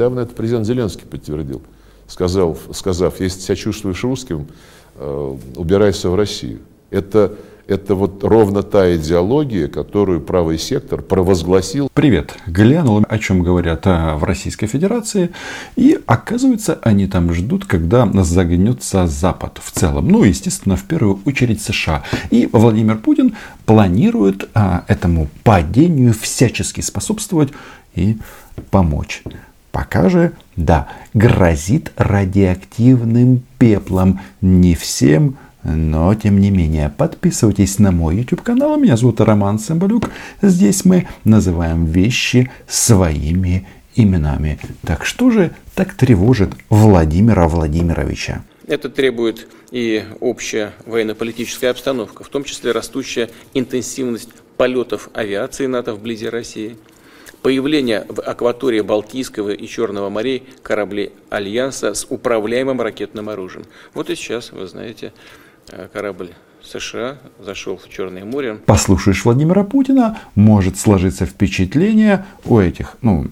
недавно это президент Зеленский подтвердил, сказал, сказав, если себя чувствуешь русским, э, убирайся в Россию. Это это вот ровно та идеология, которую правый сектор провозгласил. Привет. Глянул, о чем говорят а, в Российской Федерации. И оказывается, они там ждут, когда загнется Запад в целом. Ну, естественно, в первую очередь США. И Владимир Путин планирует а, этому падению всячески способствовать и помочь. Пока же, да, грозит радиоактивным пеплом не всем, но, тем не менее, подписывайтесь на мой YouTube канал. Меня зовут Роман Самбалюк. Здесь мы называем вещи своими именами. Так что же так тревожит Владимира Владимировича? Это требует и общая военно-политическая обстановка, в том числе растущая интенсивность полетов авиации НАТО вблизи России, появление в акватории Балтийского и Черного морей кораблей Альянса с управляемым ракетным оружием. Вот и сейчас, вы знаете, Э, корабль США зашел в Черное море. Послушаешь Владимира Путина, может сложиться впечатление у этих, ну,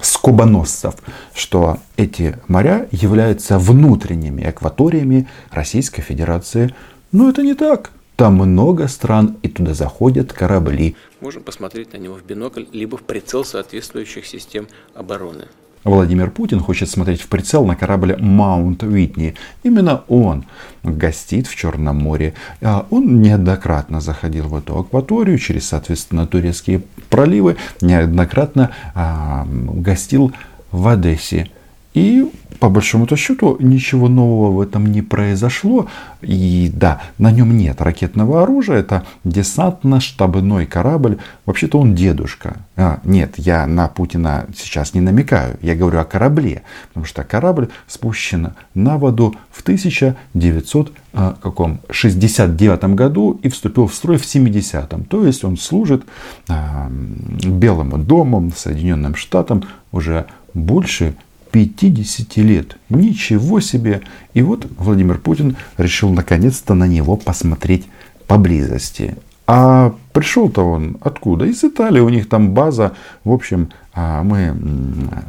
скобоносцев, что эти моря являются внутренними акваториями Российской Федерации. Но это не так. Там много стран, и туда заходят корабли. Можем посмотреть на него в бинокль, либо в прицел соответствующих систем обороны. Владимир Путин хочет смотреть в прицел на корабль Маунт Уитни. Именно он гостит в Черном море. А он неоднократно заходил в эту акваторию через, соответственно, турецкие проливы. Неоднократно а, гостил в Одессе. И по большому-то счету ничего нового в этом не произошло. И да, на нем нет ракетного оружия. Это десантно-штабной корабль. Вообще-то он дедушка. А, нет, я на Путина сейчас не намекаю. Я говорю о корабле. Потому что корабль спущен на воду в 1969 а, году и вступил в строй в 70-м. То есть он служит а, Белому дому, Соединенным Штатам уже больше 50 лет. Ничего себе! И вот Владимир Путин решил наконец-то на него посмотреть поблизости. А пришел-то он откуда? Из Италии. У них там база. В общем, а, мы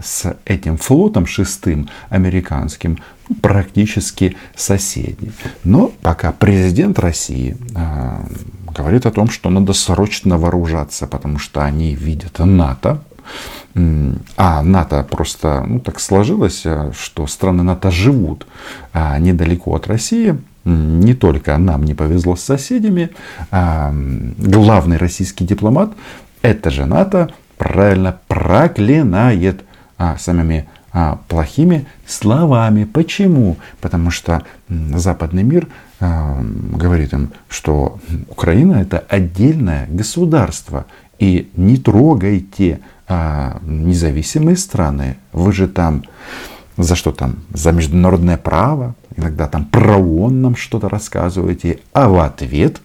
с этим флотом шестым американским практически соседи. Но пока президент России а, говорит о том, что надо срочно вооружаться, потому что они видят НАТО, а НАТО просто ну, так сложилось, э, что страны НАТО живут а, недалеко от России. Не только нам не повезло с соседями. А, главный российский дипломат, это же НАТО, правильно проклинает а, самими а, плохими словами. Почему? Потому что западный мир говорит им, что Украина это отдельное государство. И не трогайте а, независимые страны. Вы же там за что там? За международное право. Иногда там про ООН нам что-то рассказываете. А в ответ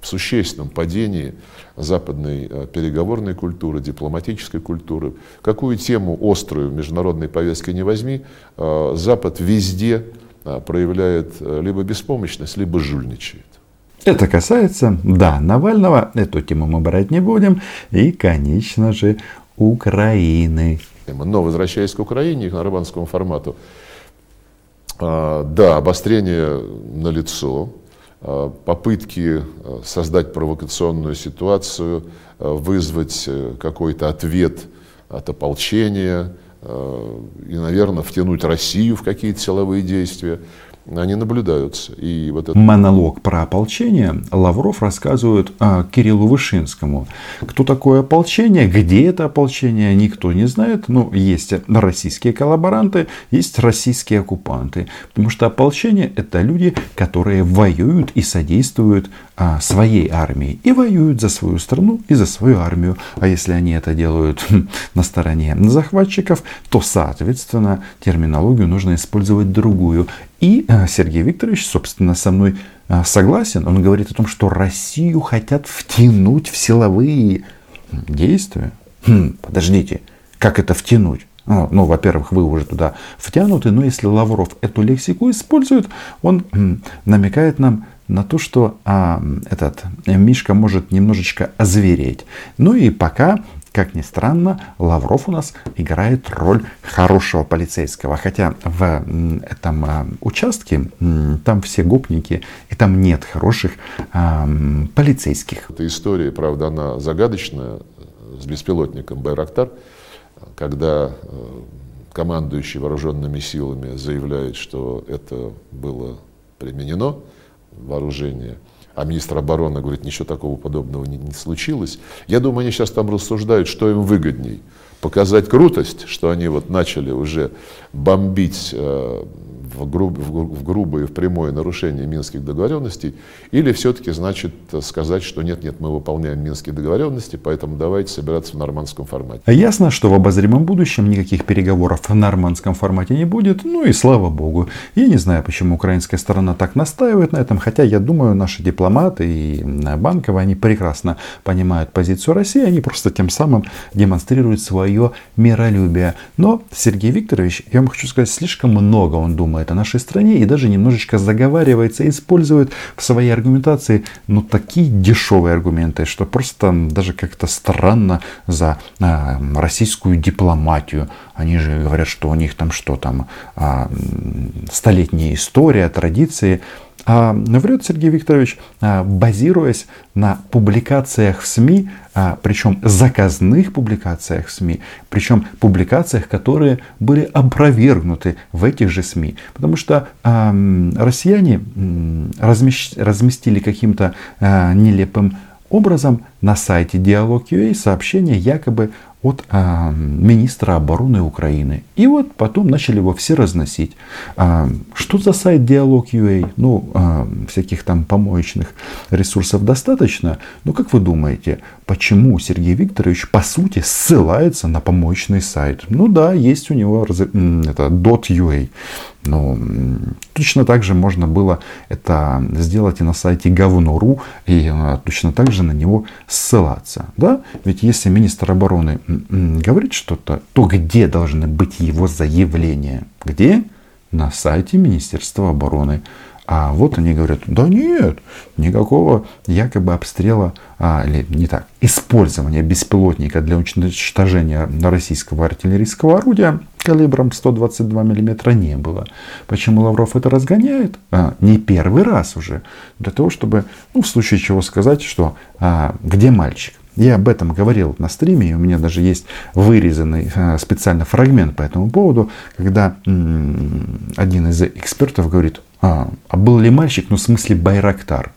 в существенном падении западной э, переговорной культуры, дипломатической культуры. Какую тему острую в международной повестке не возьми, э, Запад везде э, проявляет либо беспомощность, либо жульничает. Это касается, да, Навального, эту тему мы брать не будем, и, конечно же, Украины. Но возвращаясь к Украине, к нормандскому формату, а, да, обострение налицо, а, попытки а, создать провокационную ситуацию, вызвать э, какой-то ответ от ополчения и, наверное, втянуть Россию в какие-то силовые действия они наблюдаются. И вот это... Монолог про ополчение Лавров рассказывает а, Кириллу Вышинскому. Кто такое ополчение, где это ополчение, никто не знает. Ну, есть российские коллаборанты, есть российские оккупанты. Потому что ополчение это люди, которые воюют и содействуют а, своей армии. И воюют за свою страну и за свою армию. А если они это делают хм, на стороне захватчиков, то, соответственно, терминологию нужно использовать другую. И э, Сергей Викторович, собственно, со мной э, согласен. Он говорит о том, что Россию хотят втянуть в силовые действия. Хм, подождите, как это втянуть? Ну, ну, во-первых, вы уже туда втянуты, но если Лавров эту лексику использует, он намекает нам на то, что а, этот Мишка может немножечко озвереть. Ну и пока как ни странно, Лавров у нас играет роль хорошего полицейского. Хотя в этом а, участке там все гопники, и там нет хороших а, полицейских. Эта история, правда, она загадочная, с беспилотником Байрактар, когда э, командующий вооруженными силами заявляет, что это было применено, вооружение – а министр обороны говорит, ничего такого подобного не, не случилось. Я думаю, они сейчас там рассуждают, что им выгодней. Показать крутость, что они вот начали уже бомбить э, в, груб, в грубое, в прямое нарушение минских договоренностей, или все-таки, значит, сказать, что нет-нет, мы выполняем минские договоренности, поэтому давайте собираться в нормандском формате. Ясно, что в обозримом будущем никаких переговоров в нормандском формате не будет, ну и слава богу. Я не знаю, почему украинская сторона так настаивает на этом, хотя я думаю, наши дипломаты и Банковы, они прекрасно понимают позицию России, они просто тем самым демонстрируют свое миролюбие. Но Сергей Викторович, я вам хочу сказать, слишком много он думает думает о нашей стране и даже немножечко заговаривается, использует в своей аргументации ну, такие дешевые аргументы, что просто даже как-то странно за а, российскую дипломатию. Они же говорят, что у них там что там, а, столетняя история, традиции. А врет Сергей Викторович, а, базируясь на публикациях в СМИ, а, причем заказных публикациях в СМИ, причем публикациях, которые были опровергнуты в этих же СМИ. Потому что россияне разместили каким-то нелепым образом на сайте Диалог.ua сообщение якобы от а, министра обороны Украины. И вот потом начали его все разносить. А, что за сайт Диалог.ua? Ну, а, всяких там помоечных ресурсов достаточно. Но как вы думаете, почему Сергей Викторович по сути ссылается на помоечный сайт? Ну да, есть у него это .ua. Но точно так же можно было это сделать и на сайте говно.ру, и а, точно так же на него ссылаться. Да? Ведь если министр обороны говорит что-то, то где должны быть его заявления? Где? На сайте Министерства обороны. А вот они говорят, да нет, никакого якобы обстрела, а, или не так, использования беспилотника для уничтожения российского артиллерийского орудия калибром 122 мм не было. Почему Лавров это разгоняет? А, не первый раз уже. Для того, чтобы, ну, в случае чего сказать, что а, где мальчик? Я об этом говорил на стриме, и у меня даже есть вырезанный а, специально фрагмент по этому поводу, когда один из экспертов говорит, а, а был ли мальчик, ну в смысле Байрактар.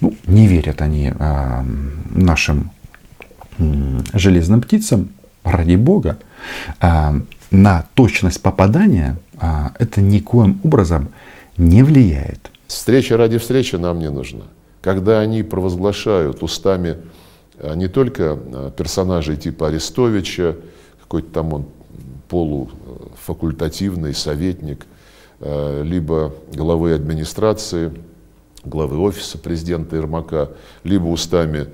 Ну, не верят они а, нашим железным птицам, ради бога. На точность попадания а, это никоим образом не влияет. Встреча ради встречи нам не нужна. Когда они провозглашают устами а, не только а, персонажей типа Арестовича, какой-то там он полуфакультативный советник, либо главы администрации, главы офиса президента Ермака, либо устами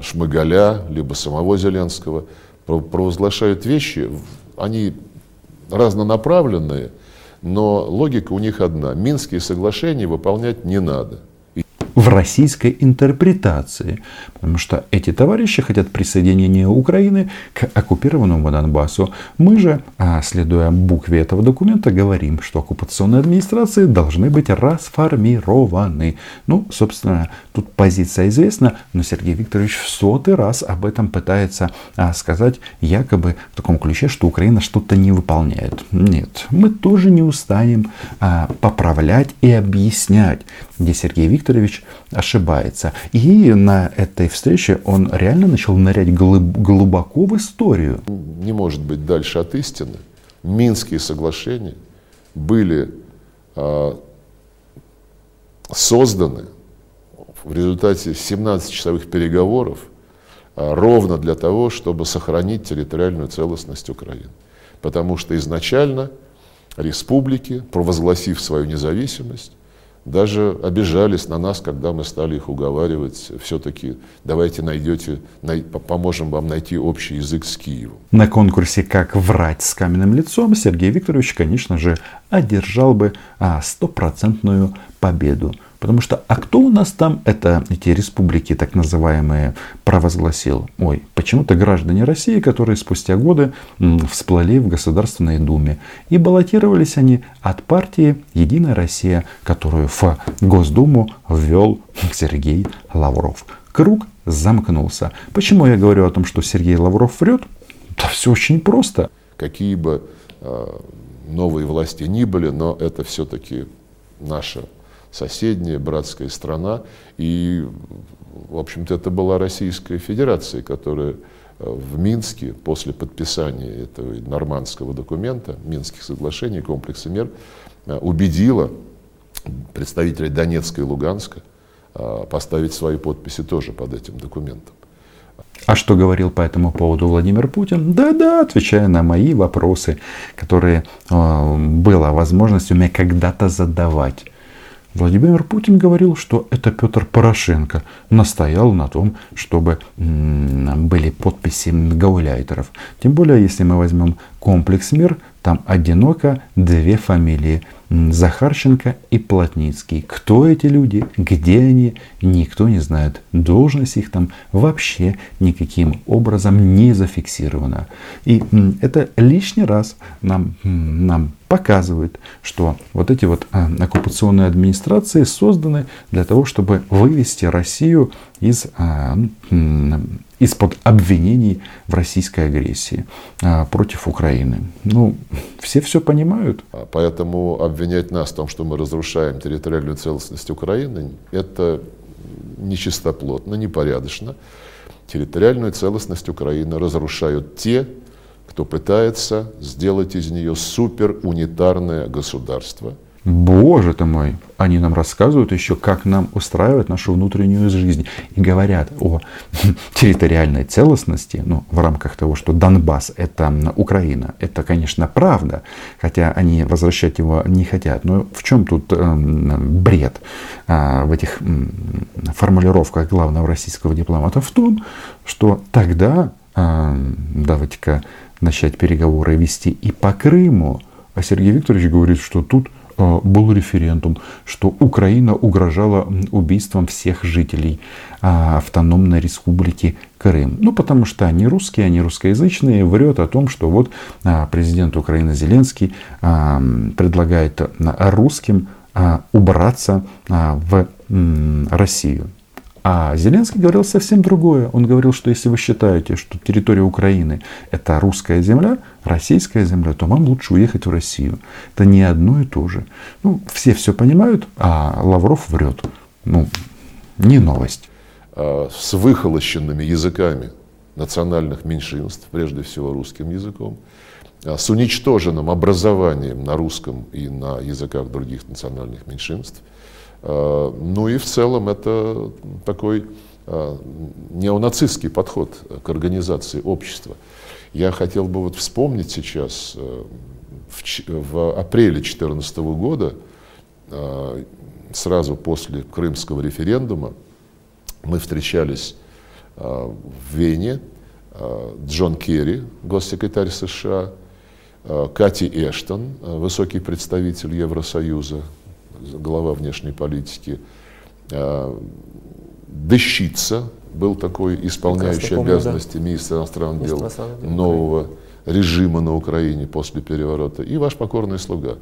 Шмыгаля, либо самого Зеленского, провозглашают вещи, они разнонаправленные, но логика у них одна. Минские соглашения выполнять не надо в российской интерпретации. Потому что эти товарищи хотят присоединения Украины к оккупированному Донбассу. Мы же, а, следуя букве этого документа, говорим, что оккупационные администрации должны быть расформированы. Ну, собственно, тут позиция известна, но Сергей Викторович в сотый раз об этом пытается а, сказать, якобы в таком ключе, что Украина что-то не выполняет. Нет, мы тоже не устанем а, поправлять и объяснять, где Сергей Викторович ошибается. И на этой встрече он реально начал нырять глубоко в историю. Не может быть дальше от истины. Минские соглашения были э, созданы в результате 17-часовых переговоров э, ровно для того, чтобы сохранить территориальную целостность Украины. Потому что изначально республики, провозгласив свою независимость, даже обижались на нас, когда мы стали их уговаривать, все-таки давайте найдете, най, поможем вам найти общий язык с Киевом. На конкурсе «Как врать с каменным лицом» Сергей Викторович, конечно же, одержал бы а, стопроцентную победу. Потому что, а кто у нас там это, эти республики так называемые провозгласил? Ой, почему-то граждане России, которые спустя годы всплыли в Государственной Думе. И баллотировались они от партии «Единая Россия», которую в Госдуму ввел Сергей Лавров. Круг замкнулся. Почему я говорю о том, что Сергей Лавров врет? Да все очень просто. Какие бы э, новые власти ни были, но это все-таки наша соседняя братская страна. И, в общем-то, это была Российская Федерация, которая э, в Минске после подписания этого нормандского документа, Минских соглашений, комплекса мер, э, убедила представителей Донецка и Луганска э, поставить свои подписи тоже под этим документом. А что говорил по этому поводу Владимир Путин? Да-да, отвечая на мои вопросы, которые э, была возможность у меня когда-то задавать. Владимир Путин говорил, что это Петр Порошенко настоял на том, чтобы были подписи гауляйтеров. Тем более, если мы возьмем комплекс «Мир», там одиноко две фамилии – Захарченко и Плотницкий. Кто эти люди, где они, никто не знает. Должность их там вообще никаким образом не зафиксирована. И это лишний раз нам, нам показывает, что вот эти вот а, оккупационные администрации созданы для того, чтобы вывести Россию из а, из-под обвинений в российской агрессии а, против Украины. Ну, все все понимают. А поэтому обвинять нас в том, что мы разрушаем территориальную целостность Украины, это нечистоплотно, непорядочно. Территориальную целостность Украины разрушают те, кто пытается сделать из нее суперунитарное государство – Боже ты мой, они нам рассказывают еще, как нам устраивать нашу внутреннюю жизнь. И говорят о территориальной целостности, ну, в рамках того, что Донбасс это Украина. Это, конечно, правда, хотя они возвращать его не хотят. Но в чем тут э, бред э, в этих формулировках главного российского дипломата? В том, что тогда, э, давайте-ка начать переговоры вести и по Крыму, а Сергей Викторович говорит, что тут был референдум, что Украина угрожала убийством всех жителей а, автономной республики Крым. Ну, потому что они русские, они русскоязычные, врет о том, что вот а, президент Украины Зеленский а, предлагает русским убраться в Россию. А Зеленский говорил совсем другое. Он говорил, что если вы считаете, что территория Украины это русская земля, российская земля, то вам лучше уехать в Россию. Это не одно и то же. Ну, все все понимают, а Лавров врет. Ну, не новость. А с выхолощенными языками национальных меньшинств, прежде всего русским языком, а с уничтоженным образованием на русском и на языках других национальных меньшинств – ну и в целом это такой э, неонацистский подход к организации общества. Я хотел бы вот вспомнить сейчас, э, в апреле 2014 года, сразу после крымского референдума, мы встречались в Вене, Джон Керри, госсекретарь США, Кати Эштон, высокий представитель Евросоюза, глава внешней политики, а, Дещица был такой исполняющий помню, обязанности да. министра иностранных дел нового режима на Украине после переворота, и ваш покорный слуга.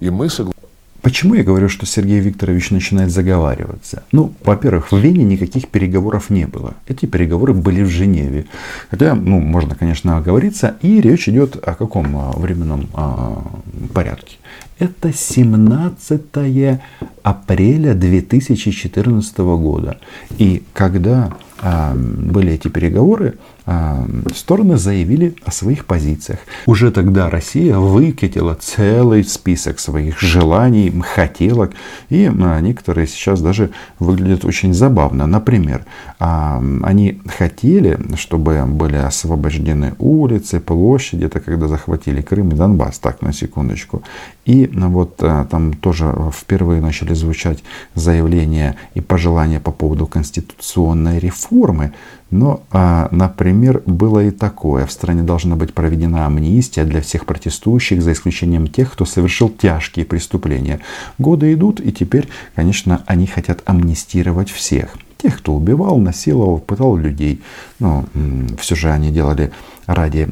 И мы согласились. Почему я говорю, что Сергей Викторович начинает заговариваться? Ну, во-первых, в Вене никаких переговоров не было. Эти переговоры были в Женеве. Хотя, ну, можно, конечно, оговориться. И речь идет о каком а, временном а, порядке? Это 17 апреля 2014 года. И когда а, были эти переговоры, стороны заявили о своих позициях. Уже тогда Россия выкатила целый список своих желаний, хотелок, и а, некоторые сейчас даже выглядят очень забавно. Например, они хотели, чтобы были освобождены улицы, площади, это когда захватили Крым и Донбасс, так, на секундочку. И вот там тоже впервые начали звучать заявления и пожелания по поводу конституционной реформы, Но, а, например, было и такое. В стране должна быть проведена амнистия для всех протестующих, за исключением тех, кто совершил тяжкие преступления. Годы идут, и теперь, конечно, они хотят амнистировать всех. Тех, кто убивал, насиловал, пытал людей. Но все же они делали ради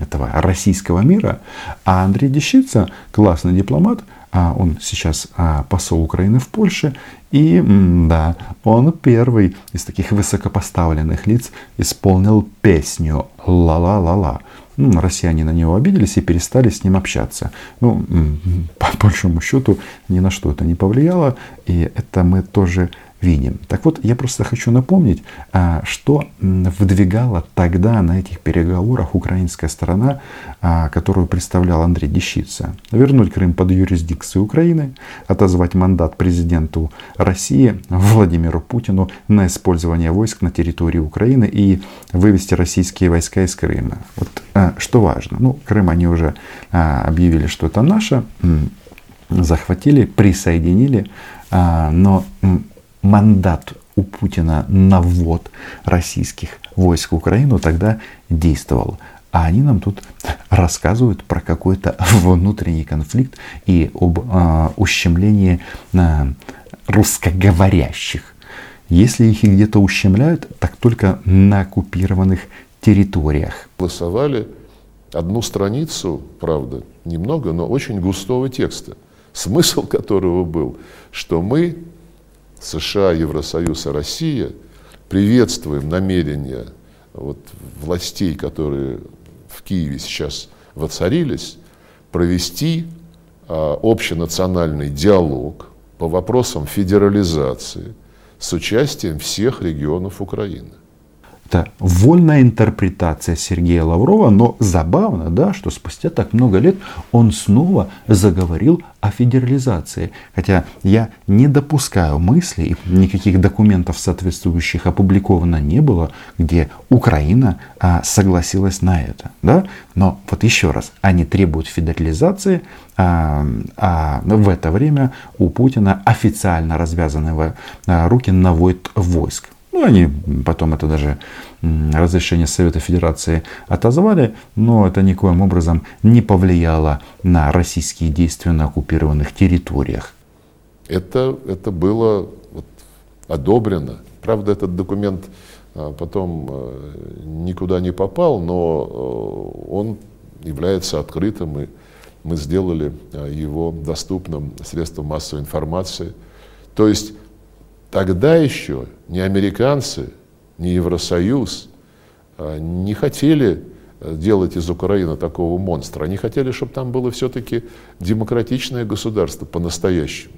этого российского мира. А Андрей Дещица, классный дипломат, он сейчас а, посол Украины в Польше, и да, он первый из таких высокопоставленных лиц исполнил песню «Ла-ла-ла-ла». Ну, россияне на него обиделись и перестали с ним общаться. Ну, по большому счету, ни на что это не повлияло, и это мы тоже видим. Так вот, я просто хочу напомнить, а, что выдвигала тогда на этих переговорах украинская сторона, а, которую представлял Андрей Дещица. Вернуть Крым под юрисдикцию Украины, отозвать мандат президенту России Владимиру Путину на использование войск на территории Украины и вывести российские войска из Крыма. Вот а, что важно. Ну, Крым они уже объявили, что это наше, захватили, присоединили, но мандат у Путина на ввод российских войск в Украину тогда действовал. А они нам тут рассказывают про какой-то внутренний конфликт и об э, ущемлении э, русскоговорящих. Если их где-то ущемляют, так только на оккупированных территориях. Голосовали одну страницу, правда, немного, но очень густого текста, смысл которого был, что мы США, Евросоюз и Россия приветствуем намерения вот, властей, которые в Киеве сейчас воцарились, провести а, общенациональный диалог по вопросам федерализации с участием всех регионов Украины. Это вольная интерпретация Сергея Лаврова, но забавно, да, что спустя так много лет он снова заговорил о федерализации. Хотя я не допускаю мысли, никаких документов соответствующих опубликовано не было, где Украина а, согласилась на это. Да? Но вот еще раз, они требуют федерализации, а, а в это время у Путина официально развязаны а, руки наводят войск. Ну, они потом это даже разрешение Совета Федерации отозвали, но это никоим образом не повлияло на российские действия на оккупированных территориях. Это, это было вот, одобрено. Правда, этот документ а, потом а, никуда не попал, но а, он является открытым, и мы сделали его доступным средством массовой информации. То есть Тогда еще ни американцы, ни Евросоюз а, не хотели э, делать из Украины такого монстра. Они хотели, чтобы там было все-таки демократичное государство по-настоящему.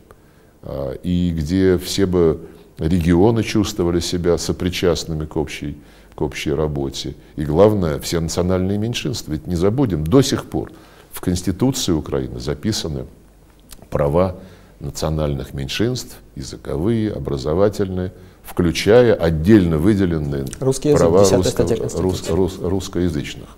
А, и где все бы регионы чувствовали себя сопричастными к общей, к общей работе. И главное, все национальные меньшинства. Ведь не забудем, до сих пор в Конституции Украины записаны права национальных меньшинств, языковые, образовательные, включая отдельно выделенные Русский права русского, рус, рус, русскоязычных.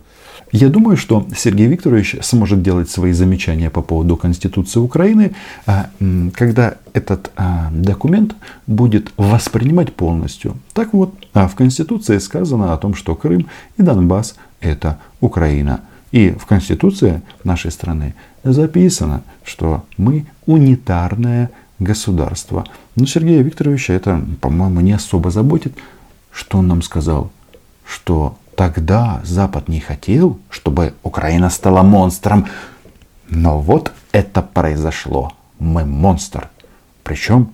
Я думаю, что Сергей Викторович сможет делать свои замечания по поводу Конституции Украины, а, когда этот а, документ будет воспринимать полностью. Так вот, а в Конституции сказано о том, что Крым и Донбасс – это Украина – и в Конституции нашей страны записано, что мы унитарное государство. Но Сергея Викторовича это, по-моему, не особо заботит. Что он нам сказал? Что тогда Запад не хотел, чтобы Украина стала монстром. Но вот это произошло. Мы монстр. Причем,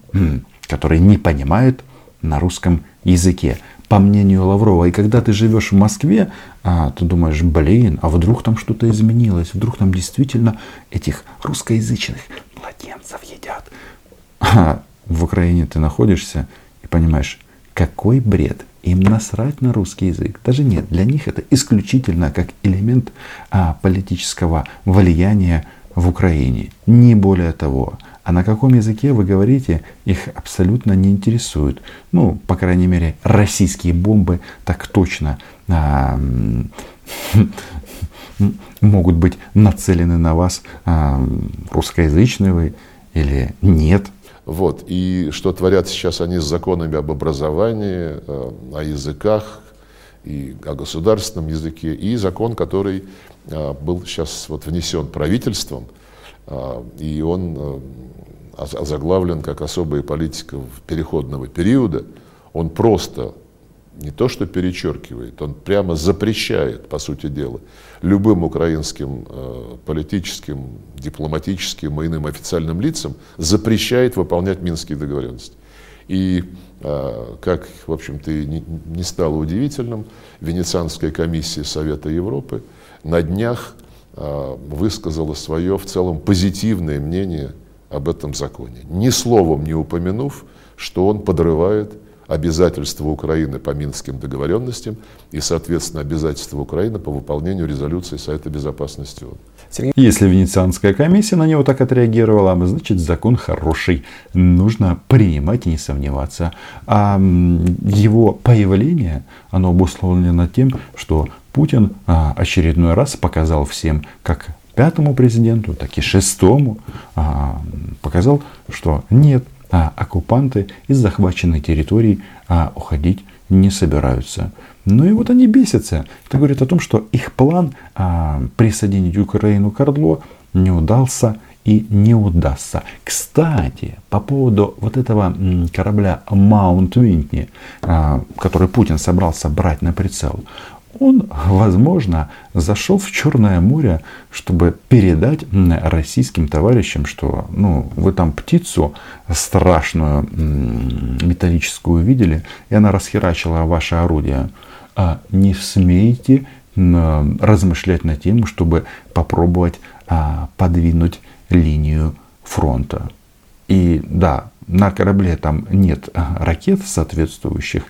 который не понимает на русском языке по мнению Лаврова. И когда ты живешь в Москве, а, ты думаешь, блин, а вдруг там что-то изменилось, вдруг там действительно этих русскоязычных младенцев едят. А в Украине ты находишься и понимаешь, какой бред. Им насрать на русский язык. Даже нет, для них это исключительно как элемент а, политического влияния в Украине. Не более того. А на каком языке вы говорите, их абсолютно не интересует. Ну, по крайней мере, российские бомбы так точно а, могут быть нацелены на вас, а, русскоязычные вы или нет. Вот. И что творят сейчас они с законами об образовании, э, о языках, и о государственном языке, и закон, который э, был сейчас вот внесен правительством, и он озаглавлен как особая политика переходного периода, он просто не то что перечеркивает, он прямо запрещает, по сути дела, любым украинским э, политическим, дипломатическим и иным официальным лицам запрещает выполнять минские договоренности. И, э, как, в общем-то, не, не стало удивительным, Венецианская комиссия Совета Европы на днях э, высказала свое в целом позитивное мнение об этом законе, ни словом не упомянув, что он подрывает обязательства Украины по Минским договоренностям и, соответственно, обязательства Украины по выполнению резолюции Совета Безопасности ООН. Если Венецианская комиссия на него так отреагировала, значит закон хороший. Нужно принимать и не сомневаться. А его появление, оно обусловлено тем, что Путин а, очередной раз показал всем, как пятому президенту, так и шестому, а, показал, что нет, а оккупанты из захваченной территории уходить не собираются. Ну и вот они бесятся. Это говорит о том, что их план присоединить Украину к Ордло не удался и не удастся. Кстати, по поводу вот этого корабля Маунт Винтни, который Путин собрался брать на прицел, он, возможно, зашел в Черное море, чтобы передать российским товарищам, что ну, вы там птицу страшную металлическую видели, и она расхерачила ваше орудие. А не смейте размышлять над тем, чтобы попробовать а, подвинуть линию фронта. И да, на корабле там нет а, ракет соответствующих,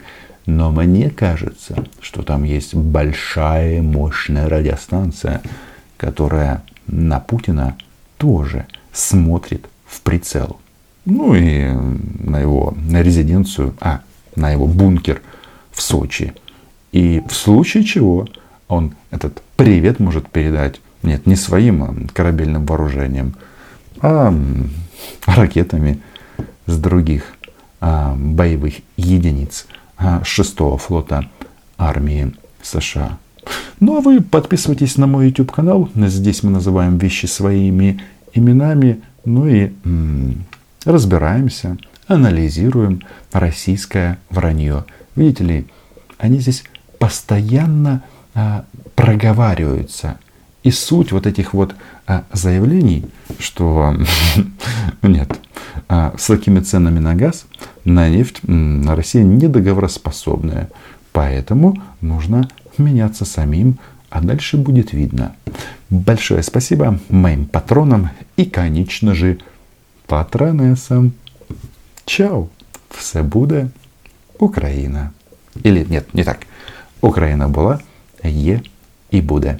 но мне кажется, что там есть большая мощная радиостанция, которая на Путина тоже смотрит в прицел. Ну и на его на резиденцию, а, на его бункер в Сочи. И в случае чего он этот привет может передать, нет, не своим а корабельным вооружением, а ракетами с других а, боевых единиц – 6-го флота армии США. Ну а вы подписывайтесь на мой YouTube канал. Здесь мы называем вещи своими именами. Ну и м- разбираемся, анализируем российское вранье. Видите ли, они здесь постоянно а, проговариваются. И суть вот этих вот а, заявлений, что нет, а, с такими ценами на газ, на нефть Россия недоговороспособная. Поэтому нужно меняться самим, а дальше будет видно. Большое спасибо моим патронам и, конечно же, патронессам. Чао! Все буде Україна. Или нет, не так. Україна була, є і буде.